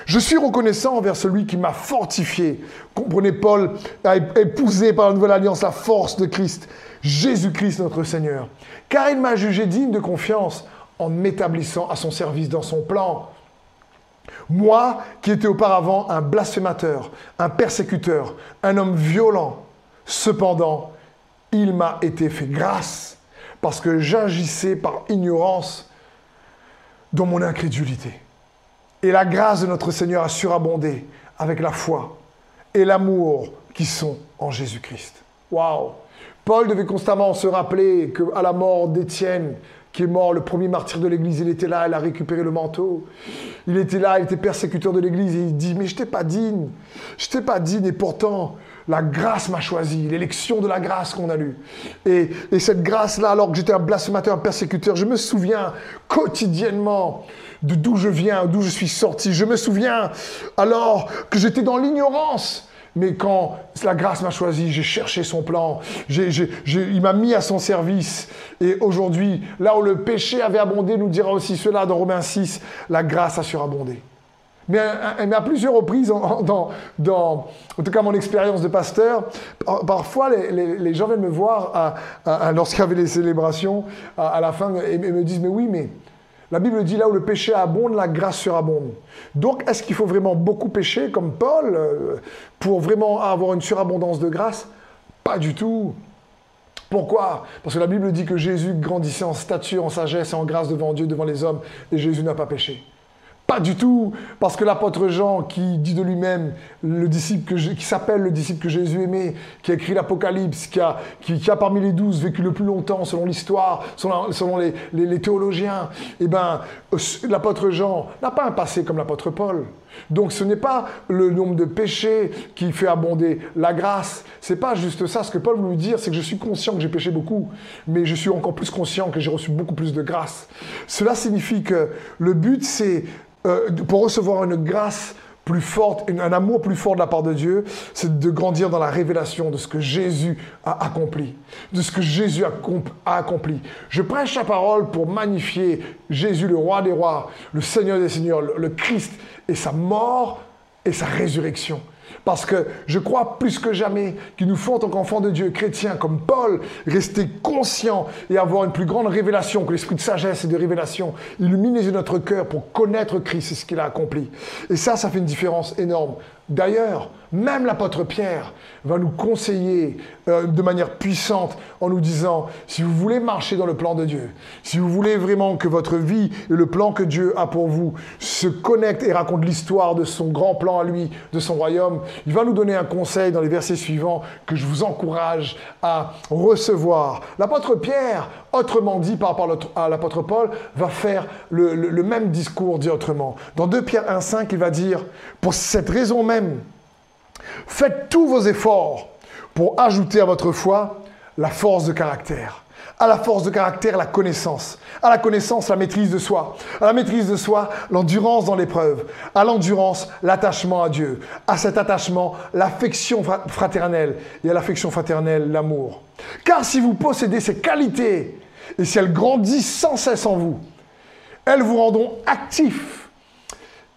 Je suis reconnaissant envers celui qui m'a fortifié. Comprenez, Paul a épousé par la nouvelle alliance la force de Christ, Jésus-Christ notre Seigneur. Car il m'a jugé digne de confiance en m'établissant à son service dans son plan. Moi, qui étais auparavant un blasphémateur, un persécuteur, un homme violent, cependant, il m'a été fait grâce parce que j'agissais par ignorance dans mon incrédulité. Et la grâce de notre Seigneur a surabondé avec la foi et l'amour qui sont en Jésus-Christ. Waouh! Paul devait constamment se rappeler qu'à la mort d'Étienne, qui est mort, le premier martyr de l'Église, il était là, il a récupéré le manteau. Il était là, il était persécuteur de l'Église, et il dit, mais je n'étais pas digne, je n'étais pas digne, et pourtant, la grâce m'a choisi, l'élection de la grâce qu'on a lue. Et, et cette grâce-là, alors que j'étais un blasphémateur, un persécuteur, je me souviens quotidiennement de d'où je viens, d'où je suis sorti. Je me souviens alors que j'étais dans l'ignorance. Mais quand la grâce m'a choisi, j'ai cherché son plan, il m'a mis à son service. Et aujourd'hui, là où le péché avait abondé, nous dira aussi cela dans Romains 6, la grâce a surabondé. Mais, à plusieurs reprises, dans, en tout cas mon expérience de pasteur, parfois les, gens viennent me voir lorsqu'il y avait les célébrations à, la fin et me disent, mais oui, mais la Bible dit là où le péché abonde, la grâce surabonde. Donc, est-ce qu'il faut vraiment beaucoup pécher comme Paul euh, pour vraiment avoir une surabondance de grâce? Pas du tout. Pourquoi? Parce que la Bible dit que Jésus grandissait en stature, en sagesse et en grâce devant Dieu, devant les hommes, et Jésus n'a pas péché. Pas du tout, parce que l'apôtre Jean, qui dit de lui-même, le disciple qui s'appelle le disciple que Jésus aimait, qui a écrit l'Apocalypse, qui a, parmi les douze vécu le plus longtemps selon l'histoire, selon, les, théologiens, eh ben, l'apôtre Jean n'a pas un passé comme l'apôtre Paul. Donc ce n'est pas le nombre de péchés qui fait abonder la grâce. C'est pas juste ça. Ce que Paul veut dire, c'est que je suis conscient que j'ai péché beaucoup, mais je suis encore plus conscient que j'ai reçu beaucoup plus de grâce. Cela signifie que le but, c'est euh, pour recevoir une grâce plus forte, un amour plus fort de la part de Dieu, c'est de grandir dans la révélation de ce que Jésus a accompli, de ce que Jésus a, accompli. Je prêche sa parole pour magnifier Jésus, le roi des rois, le Seigneur des seigneurs, le Christ et sa mort et sa résurrection. Parce que je crois plus que jamais qu'il nous faut, en tant qu'enfants de Dieu, chrétiens comme Paul, rester conscients et avoir une plus grande révélation, que l'esprit de sagesse et de révélation illumine notre cœur pour connaître Christ et ce qu'il a accompli. Et ça, ça fait une différence énorme. D'ailleurs, même l'apôtre Pierre va nous conseiller euh, de manière puissante en nous disant, si vous voulez marcher dans le plan de Dieu, si vous voulez vraiment que votre vie et le plan que Dieu a pour vous se connectent et racontent l'histoire de son grand plan à lui, de son royaume, il va nous donner un conseil dans les versets suivants que je vous encourage à recevoir. L'apôtre Pierre, autrement dit par rapport à l'apôtre Paul, va faire le, même discours dit autrement. Dans 2 Pierre 1.5, il va dire, pour cette raison même, Faites tous vos efforts pour ajouter à votre foi la force de caractère. À la force de caractère, la connaissance. À la connaissance, la maîtrise de soi. À la maîtrise de soi, l'endurance dans l'épreuve. À l'endurance, l'attachement à Dieu. À cet attachement, l'affection fraternelle. Et à l'affection fraternelle, l'amour. Car si vous possédez ces qualités, et si elles grandissent sans cesse en vous, elles vous rendront actifs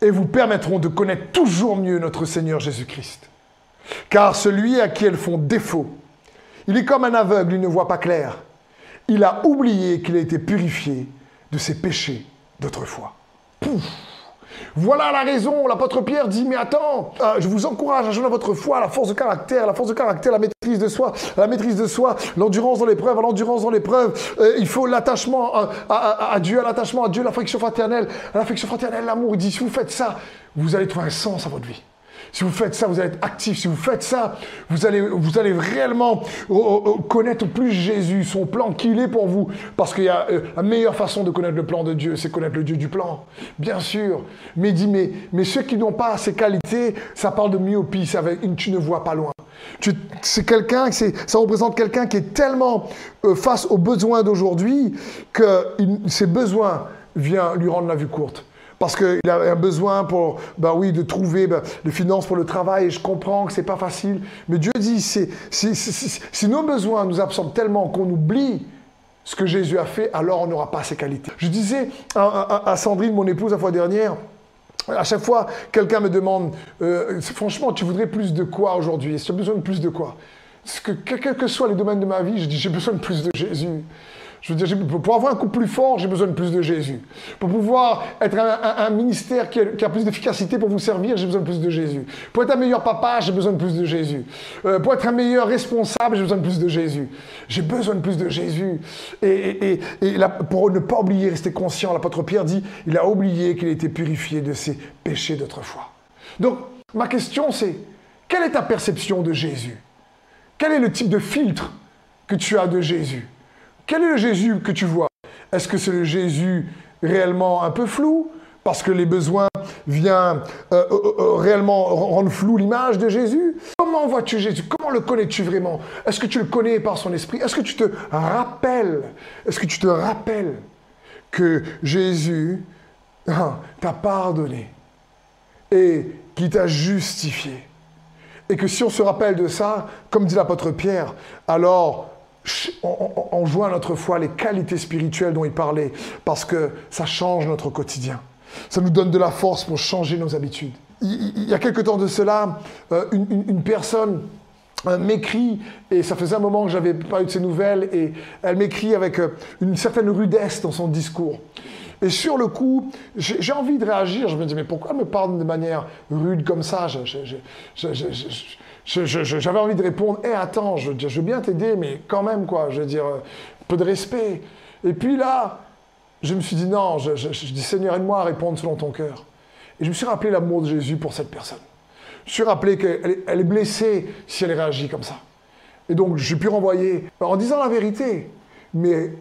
et vous permettront de connaître toujours mieux notre Seigneur Jésus-Christ. Car celui à qui elles font défaut, il est comme un aveugle, il ne voit pas clair. Il a oublié qu'il a été purifié de ses péchés d'autrefois. Pouf voilà la raison. L'apôtre Pierre dit, mais attends, euh, je vous encourage à jouer à votre foi, à la force de caractère, la force de caractère, la maîtrise de soi, la maîtrise de soi, l'endurance dans l'épreuve, à l'endurance dans l'épreuve. Euh, il faut l'attachement à, à, Dieu, à l'attachement à Dieu, l'affection fraternelle, l'affection fraternelle, l'amour. Il dit, si vous faites ça, vous allez trouver un sens à votre vie. Si vous faites ça, vous allez être actif. Si vous faites ça, vous allez, vous allez réellement connaître plus Jésus, son plan qu'il est pour vous. Parce qu'il y a euh, la meilleure façon de connaître le plan de Dieu, c'est connaître le Dieu du plan. Bien sûr. Mais dit, mais, mais ceux qui n'ont pas ces qualités, ça parle de myopie, ça tu ne vois pas loin. C'est quelqu'un, ça représente quelqu'un qui est tellement euh, face aux besoins d'aujourd'hui que ses besoins viennent lui rendre la vue courte. Parce qu'il a un besoin pour, ben oui, de trouver ben, les finances pour le travail. Et je comprends que c'est pas facile. Mais Dieu dit, si nos besoins nous absorbent tellement qu'on oublie ce que Jésus a fait, alors on n'aura pas ses qualités. Je disais à, Sandrine, mon épouse, la fois dernière, à chaque fois, quelqu'un me demande, euh, franchement, tu voudrais plus de quoi aujourd'hui? Est-ce que tu as besoin de plus de quoi? Que, Quels que soient les domaines de ma vie, je dis, j'ai besoin de plus de Jésus. Je veux dire, pour avoir un coup plus fort, j'ai besoin de plus de Jésus. Pour pouvoir être un, ministère qui a, plus d'efficacité pour vous servir, j'ai besoin de plus de Jésus. Pour être un meilleur papa, j'ai besoin de plus de Jésus. Euh, pour être un meilleur responsable, j'ai besoin de plus de Jésus. J'ai besoin de plus de Jésus. Et, pour ne pas oublier, rester conscient, l'apôtre Pierre dit, il a oublié qu'il était purifié de ses péchés d'autrefois. Donc, ma question c'est, quelle est ta perception de Jésus? Quel est le type de filtre que tu as de Jésus? Quel est le Jésus que tu vois? Est-ce que c'est le Jésus réellement un peu flou? Parce que les besoins viennent euh, euh, euh, réellement rendre flou l'image de Jésus? Comment vois-tu Jésus? Comment le connais-tu vraiment? Est-ce que tu le connais par son esprit? Est-ce que tu te rappelles? Est-ce que tu te rappelles que Jésus hein, t'a pardonné et qui t'a justifié? Et que si on se rappelle de ça, comme dit l'apôtre Pierre, alors on, joue à notre foi les qualités spirituelles dont il parlait, parce que ça change notre quotidien. Ça nous donne de la force pour changer nos habitudes. Il, y a quelque temps de cela, euh, une, personne euh, m'écrit, et ça faisait un moment que j'avais pas eu de ses nouvelles, et elle m'écrit avec euh, une certaine rudesse dans son discours. Et sur le coup, j'ai envie de réagir. Je me dis, mais pourquoi elle me parle de manière rude comme ça? J'avais envie de répondre, hé, attends, je, veux bien t'aider, mais quand même, quoi, je veux dire, un peu de respect. Et puis là, je me suis dit, non, je, dis, Seigneur, aide-moi à répondre selon ton cœur. Et je me suis rappelé l'amour de Jésus pour cette personne. Je me suis rappelé qu'elle elle est blessée si elle réagit comme ça. Et donc, j'ai pu renvoyer en disant la vérité, mais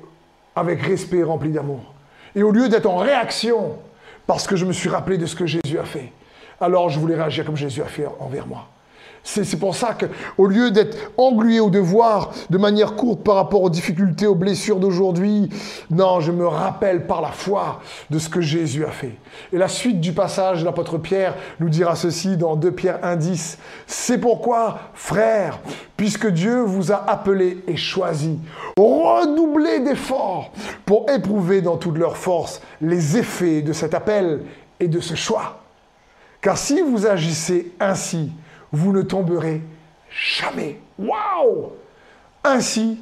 avec respect rempli d'amour. Et au lieu d'être en réaction, parce que je me suis rappelé de ce que Jésus a fait, alors je voulais réagir comme Jésus a fait envers moi. C'est pour ça qu'au lieu d'être englué au devoir de manière courte par rapport aux difficultés, aux blessures d'aujourd'hui, non, je me rappelle par la foi de ce que Jésus a fait. Et la suite du passage de l'apôtre Pierre nous dira ceci dans 2 Pierre 1.10. C'est pourquoi, frères, puisque Dieu vous a appelés et choisi, redoublez d'efforts pour éprouver dans toute leur force les effets de cet appel et de ce choix. Car si vous agissez ainsi, vous ne tomberez jamais. Waouh Ainsi,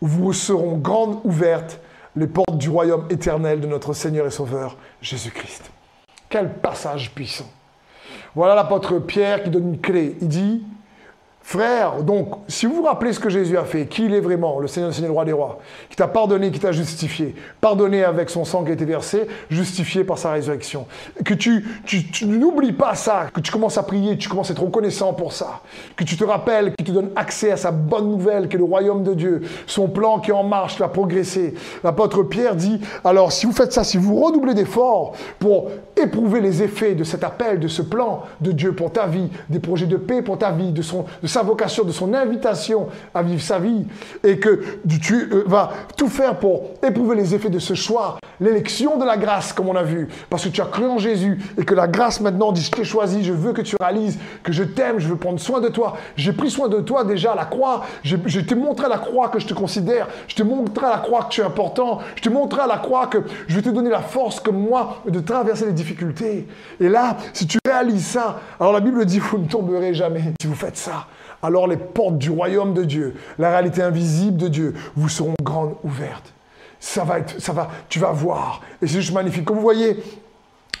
vous seront grandes ouvertes les portes du royaume éternel de notre Seigneur et Sauveur Jésus-Christ. Quel passage puissant. Voilà l'apôtre Pierre qui donne une clé. Il dit, Frère, donc, si vous vous rappelez ce que Jésus a fait, qui il est vraiment, le Seigneur, le Seigneur, le roi des rois, qui t'a pardonné, qui t'a justifié, pardonné avec son sang qui a été versé, justifié par sa résurrection, que tu, tu, n'oublies pas ça, que tu commences à prier, tu commences à être reconnaissant pour ça, que tu te rappelles qu'il te donne accès à sa bonne nouvelle, qui est le royaume de Dieu, son plan qui est en marche, qui va progresser. L'apôtre Pierre dit, alors si vous faites ça, si vous redoublez d'efforts pour éprouver les effets de cet appel, de ce plan de Dieu pour ta vie, des projets de paix pour ta vie, de son... sa vocation, de son invitation à vivre sa vie, et que tu euh, vas tout faire pour éprouver les effets de ce choix, l'élection de la grâce, comme on a vu, parce que tu as cru en Jésus, et que la grâce maintenant dit, je t'ai choisi, je veux que tu réalises, que je t'aime, je veux prendre soin de toi. J'ai pris soin de toi déjà à la croix, je, t'ai montré à la croix que je te considère, je t'ai montré à la croix que tu es important, je t'ai montré à la croix que je vais te donner la force comme moi de traverser les difficultés. Et là, si tu réalises ça, alors la Bible dit, vous ne tomberez jamais si vous faites ça alors les portes du royaume de Dieu, la réalité invisible de Dieu, vous seront grandes ouvertes. Ça va être, ça va, tu vas voir. Et c'est juste magnifique. Comme vous voyez,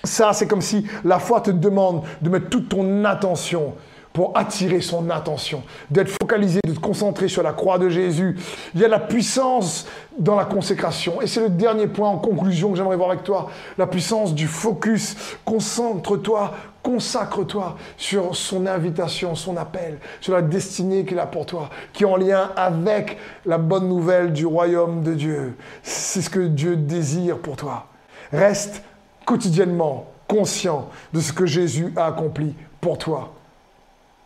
ça, c'est comme si la foi te demande de mettre toute ton attention pour attirer son attention, d'être focalisé, de te concentrer sur la croix de Jésus. Il y a la puissance dans la consécration. Et c'est le dernier point en conclusion que j'aimerais voir avec toi. La puissance du focus. Concentre-toi, consacre-toi sur son invitation, son appel, sur la destinée qu'il a pour toi, qui est en lien avec la bonne nouvelle du royaume de Dieu. C'est ce que Dieu désire pour toi. Reste quotidiennement conscient de ce que Jésus a accompli pour toi.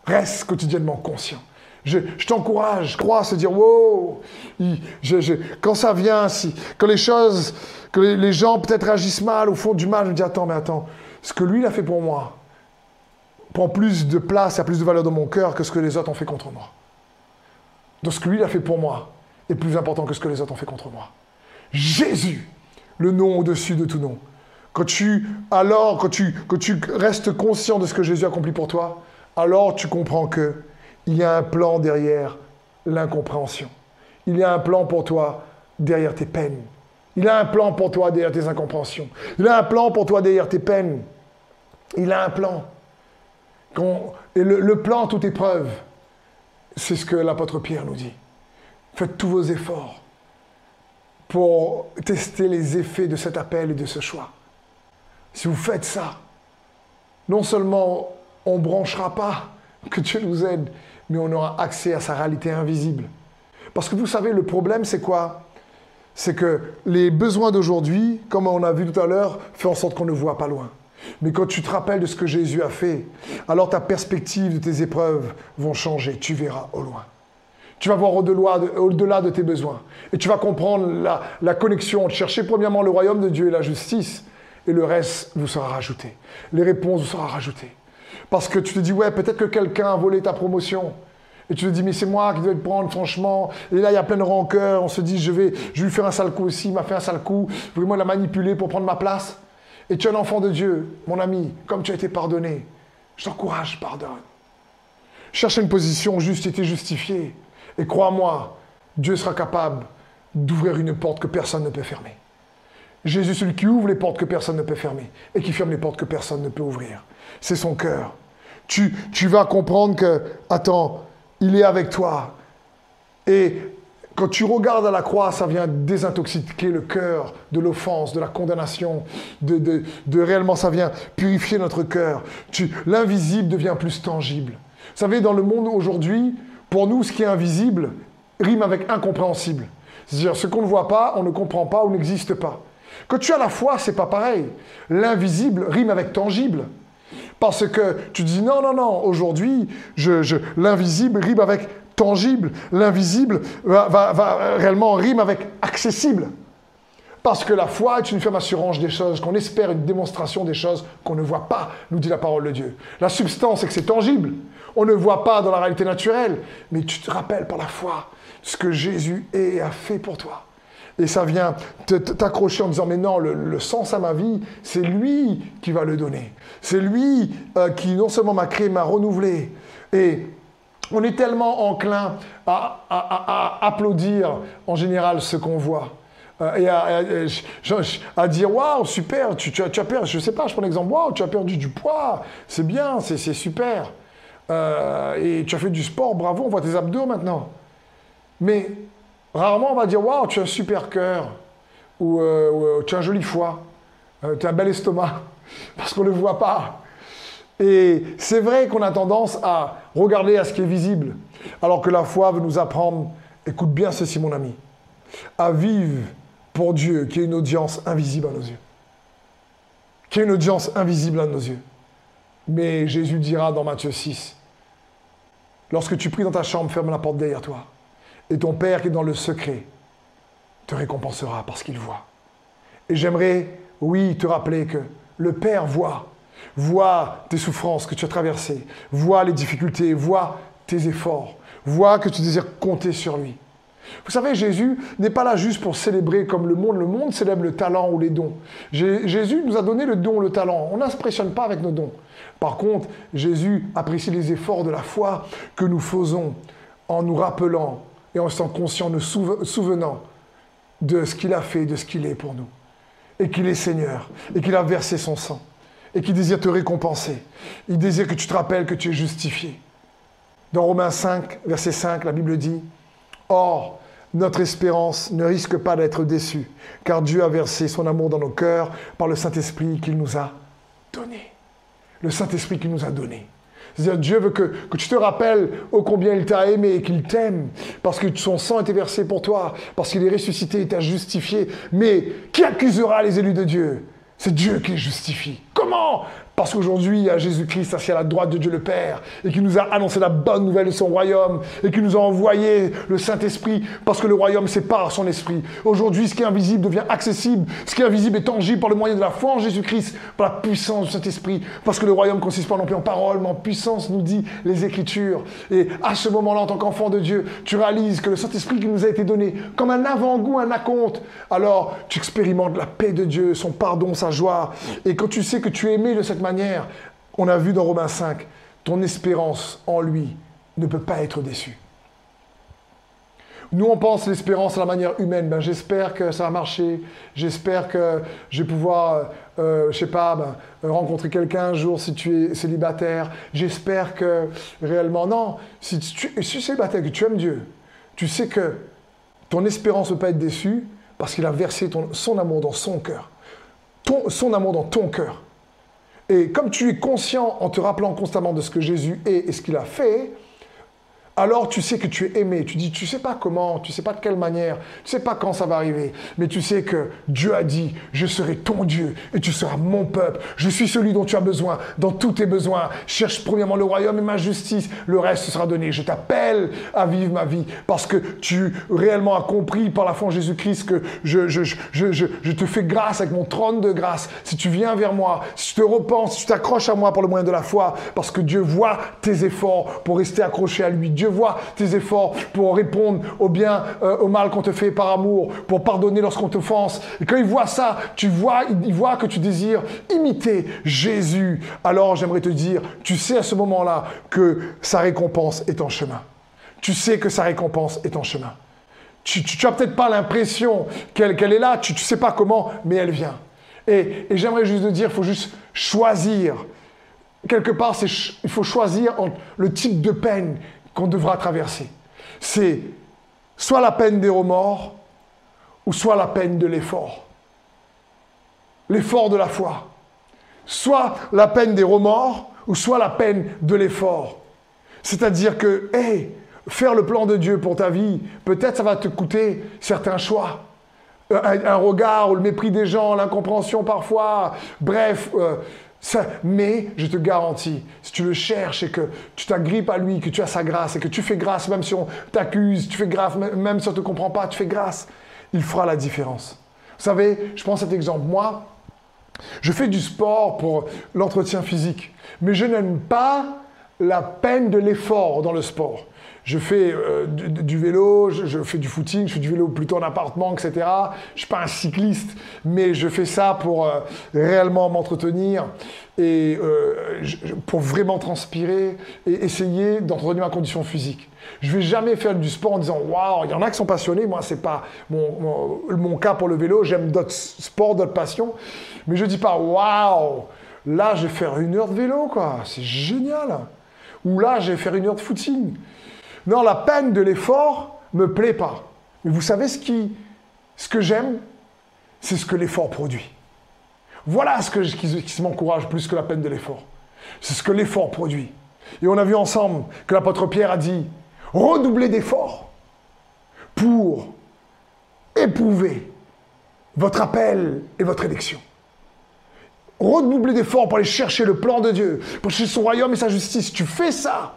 Reste quotidiennement conscient. Je, t'encourage, crois, se dire, wow, quand ça vient, si, quand les choses, que les, gens peut-être agissent mal ou font du mal, je me dis, attends, mais attends, ce que lui, il a fait pour moi prend plus de place, a plus de valeur dans mon cœur que ce que les autres ont fait contre moi. Donc ce que lui, a fait pour moi est plus important que ce que les autres ont fait contre moi. Jésus, le nom au-dessus de tout nom. Quand tu, alors, tu, quand tu restes conscient de ce que Jésus a accompli pour toi, alors tu comprends que il y a un plan derrière l'incompréhension. Il y a un plan pour toi derrière tes peines. Il a un plan pour toi derrière tes incompréhensions. Il a un plan pour toi derrière tes peines. Il a un plan. Et le, plan, toute épreuve, c'est ce que l'apôtre Pierre nous dit. Faites tous vos efforts pour tester les effets de cet appel et de ce choix. Si vous faites ça, non seulement on ne branchera pas, que Dieu nous aide, mais on aura accès à sa réalité invisible. Parce que vous savez, le problème, c'est quoi? C'est que les besoins d'aujourd'hui, comme on a vu tout à l'heure, font en sorte qu'on ne voit pas loin. Mais quand tu te rappelles de ce que Jésus a fait, alors ta perspective de tes épreuves vont changer. Tu verras au loin. Tu vas voir au-delà de, tes besoins. Et tu vas comprendre la, connexion. Chercher premièrement le royaume de Dieu et la justice. Et le reste vous sera rajouté. Les réponses vous seront rajoutées. Parce que tu te dis, ouais, peut-être que quelqu'un a volé ta promotion. Et tu te dis, mais c'est moi qui dois te prendre, franchement. Et là, il y a plein de rancœur. On se dit, je vais, je vais lui faire un sale coup aussi. Il m'a fait un sale coup. Vraiment, il a manipulé pour prendre ma place. Et tu es un enfant de Dieu, mon ami, comme tu as été pardonné. Je t'encourage, pardonne. Cherche une position juste et t'es justifié. Et crois-moi, Dieu sera capable d'ouvrir une porte que personne ne peut fermer. Jésus, celui qui ouvre les portes que personne ne peut fermer et qui ferme les portes que personne ne peut ouvrir. C'est son cœur. Tu, tu vas comprendre que, attends, il est avec toi. Et quand tu regardes à la croix, ça vient désintoxiquer le cœur de l'offense, de la condamnation, de, réellement, ça vient purifier notre cœur. L'invisible devient plus tangible. Vous savez, dans le monde aujourd'hui, pour nous, ce qui est invisible rime avec incompréhensible. C'est-à-dire, ce qu'on ne voit pas, on ne comprend pas ou n'existe pas. Quand tu as la foi, c'est pas pareil. L'invisible rime avec tangible. Parce que tu dis non, non, non, aujourd'hui, je, l'invisible rime avec tangible. L'invisible va, va, réellement rime avec accessible. Parce que la foi est une ferme assurance des choses, qu'on espère une démonstration des choses qu'on ne voit pas, nous dit la parole de Dieu. La substance, c'est que c'est tangible. On ne voit pas dans la réalité naturelle, mais tu te rappelles par la foi ce que Jésus a fait pour toi. Et ça vient t'accrocher en disant, mais non, le, sens à ma vie, c'est lui qui va le donner. C'est lui euh, qui non seulement m'a créé, m'a renouvelé. Et on est tellement enclin à, applaudir en général ce qu'on voit. Euh, et à, dire waouh super tu, as, perdu je sais pas je prends l'exemple waouh tu as perdu du poids c'est bien c'est super euh, et tu as fait du sport bravo on voit tes abdos maintenant mais Rarement, on va dire Waouh, tu as un super cœur, ou, euh, tu as un joli foie, tu as un bel estomac, parce qu'on ne le voit pas. Et c'est vrai qu'on a tendance à regarder à ce qui est visible, alors que la foi veut nous apprendre, écoute bien ceci, mon ami, à vivre pour Dieu, qui est une audience invisible à nos yeux. Qui est une audience invisible à nos yeux. Mais Jésus dira dans Matthieu 6, lorsque tu pries dans ta chambre, ferme la porte derrière toi. Et ton Père qui est dans le secret te récompensera parce qu'il voit. Et j'aimerais, oui, te rappeler que le Père voit, voit tes souffrances que tu as traversées, voit les difficultés, voit tes efforts, voit que tu désires compter sur lui. Vous savez, Jésus n'est pas là juste pour célébrer comme le monde. Le monde célèbre le talent ou les dons. Jésus nous a donné le don, le talent. On n'impressionne pas avec nos dons. Par contre, Jésus apprécie les efforts de la foi que nous faisons en nous rappelant et en étant conscient, nous souvenant de ce qu'il a fait, de ce qu'il est pour nous. Et qu'il est Seigneur, et qu'il a versé son sang, et qu'il désire te récompenser. Il désire que tu te rappelles que tu es justifié. Dans Romains 5, verset 5, la Bible dit, Or, notre espérance ne risque pas d'être déçue, car Dieu a versé son amour dans nos cœurs par le Saint-Esprit qu'il nous a donné. Le Saint-Esprit qu'il nous a donné. C'est-à-dire, Dieu veut que, tu te rappelles ô combien il t'a aimé et qu'il t'aime, parce que son sang a été versé pour toi, parce qu'il est ressuscité et t'a justifié. Mais qui accusera les élus de Dieu? C'est Dieu qui justifie. Comment Parce qu'aujourd'hui, il y a Jésus-Christ assis à la droite de Dieu le Père et qui nous a annoncé la bonne nouvelle de son royaume et qui nous a envoyé le Saint-Esprit parce que le royaume, c'est par son esprit. Aujourd'hui, ce qui est invisible devient accessible. Ce qui est invisible est tangible par le moyen de la foi en Jésus-Christ, par la puissance du Saint-Esprit. Parce que le royaume consiste pas non plus en parole, mais en puissance, nous dit les Écritures. Et à ce moment-là, en tant qu'enfant de Dieu, tu réalises que le Saint-Esprit qui nous a été donné, comme un avant-goût, un acompte, alors tu expérimentes la paix de Dieu, son pardon, sa joie. Et quand tu sais que tu es aimé de cette manière, on a vu dans Romains 5, ton espérance en lui ne peut pas être déçue. Nous, on pense l'espérance à la manière humaine. Ben, j'espère que ça va marcher. J'espère que je vais pouvoir, euh, je sais pas, ben, rencontrer quelqu'un un jour si tu es célibataire. J'espère que réellement, non. Si tu, es célibataire, que tu aimes Dieu, tu sais que ton espérance ne peut pas être déçue parce qu'il a versé son amour dans son cœur. son amour dans ton cœur. Et comme tu es conscient en te rappelant constamment de ce que Jésus est et ce qu'il a fait, alors tu sais que tu es aimé. Tu dis, tu sais pas comment, tu sais pas de quelle manière, tu sais pas quand ça va arriver, mais tu sais que Dieu a dit, je serai ton Dieu et tu seras mon peuple. Je suis celui dont tu as besoin dans tous tes besoins. Cherche premièrement le royaume et ma justice, le reste sera donné. Je t'appelle à vivre ma vie parce que tu réellement as compris par la foi en Jésus-Christ que je, je, je, je, te fais grâce avec mon trône de grâce. Si tu viens vers moi, si tu te repens, si tu t'accroches à moi par le moyen de la foi, parce que Dieu voit tes efforts pour rester accroché à lui. Dieu vois tes efforts pour répondre au bien, euh, au mal qu'on te fait par amour, pour pardonner lorsqu'on t'offense. Et quand il voit ça, tu vois, il voit que tu désires imiter Jésus. Alors j'aimerais te dire, tu sais à ce moment-là que sa récompense est en chemin. Tu sais que sa récompense est en chemin. Tu n'as peut-être pas l'impression qu'elle est là, tu ne sais pas comment, mais elle vient. Et, et j'aimerais juste te dire, il faut juste choisir. Quelque part, il faut choisir le type de peine qu'on devra traverser. C'est soit la peine des remords ou soit la peine de l'effort. L'effort de la foi. Soit la peine des remords ou soit la peine de l'effort. C'est-à-dire que, hé, faire le plan de Dieu pour ta vie, peut-être ça va te coûter certains choix. Un, regard ou le mépris des gens, l'incompréhension parfois, bref, euh, mais je te garantis, si tu le cherches et que tu t'agrippes à lui, que tu as sa grâce et que tu fais grâce même si on t'accuse, tu fais grâce même si on ne te comprend pas, tu fais grâce, il fera la différence. Vous savez, je prends cet exemple. Moi, je fais du sport pour l'entretien physique, mais je n'aime pas la peine de l'effort dans le sport je fais euh, du, vélo, je, fais du footing, je fais du vélo plutôt en appartement, etc. Je suis pas un cycliste, mais je fais ça pour euh, réellement m'entretenir et euh, pour vraiment transpirer et essayer d'entretenir ma condition physique. Je vais jamais faire du sport en disant waouh, il y en a qui sont passionnés, moi c'est pas mon, mon, cas pour le vélo, j'aime d'autres sports, d'autres passions, mais je dis pas waouh, là je vais faire une heure de vélo quoi, c'est génial. Ou là je vais faire une heure de footing. Non, la peine de l'effort me plaît pas. Mais vous savez ce, qui, ce que j'aime? C'est ce que l'effort produit. Voilà ce que, qui, qui m'encourage plus que la peine de l'effort. C'est ce que l'effort produit. Et on a vu ensemble que l'apôtre Pierre a dit redoublez d'efforts pour éprouver votre appel et votre élection. Redoublez d'efforts pour aller chercher le plan de Dieu, pour chercher son royaume et sa justice. Tu fais ça,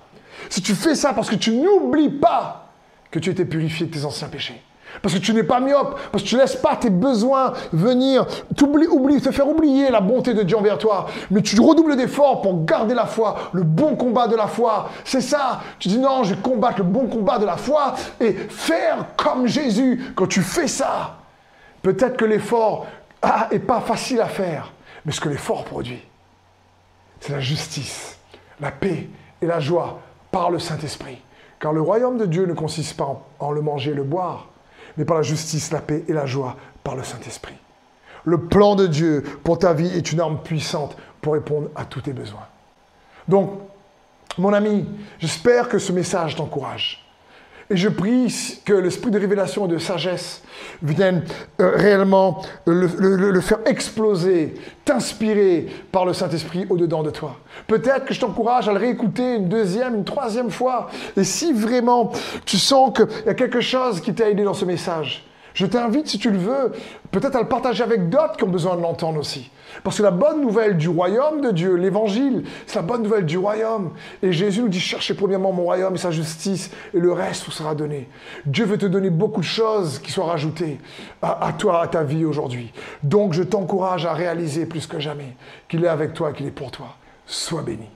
si tu fais ça parce que tu n'oublies pas que tu étais purifié de tes anciens péchés, parce que tu n'es pas myope, parce que tu ne laisses pas tes besoins venir, te faire oublier la bonté de Dieu envers toi, mais tu redoubles d'efforts pour garder la foi, le bon combat de la foi. C'est ça. Tu dis non, je vais combattre le bon combat de la foi et faire comme Jésus. Quand tu fais ça, peut-être que l'effort n'est ah, pas facile à faire, mais ce que l'effort produit, c'est la justice, la paix et la joie par le Saint-Esprit. Car le royaume de Dieu ne consiste pas en, le manger et le boire, mais par la justice, la paix et la joie par le Saint-Esprit. Le plan de Dieu pour ta vie est une arme puissante pour répondre à tous tes besoins. Donc, mon ami, j'espère que ce message t'encourage. Et je prie que l'esprit de révélation et de sagesse vienne euh, réellement le, faire exploser, t'inspirer par le Saint-Esprit au-dedans de toi. Peut-être que je t'encourage à le réécouter une deuxième, une troisième fois. Et si vraiment tu sens qu'il y a quelque chose qui t'a aidé dans ce message, Je t'invite, si tu le veux, peut-être à le partager avec d'autres qui ont besoin de l'entendre aussi. Parce que la bonne nouvelle du royaume de Dieu, l'évangile, c'est la bonne nouvelle du royaume. Et Jésus nous dit, cherchez premièrement mon royaume et sa justice, et le reste vous sera donné. Dieu veut te donner beaucoup de choses qui soient rajoutées à, toi, à ta vie aujourd'hui. Donc je t'encourage à réaliser plus que jamais qu'il est avec toi, qu'il est pour toi. Sois béni.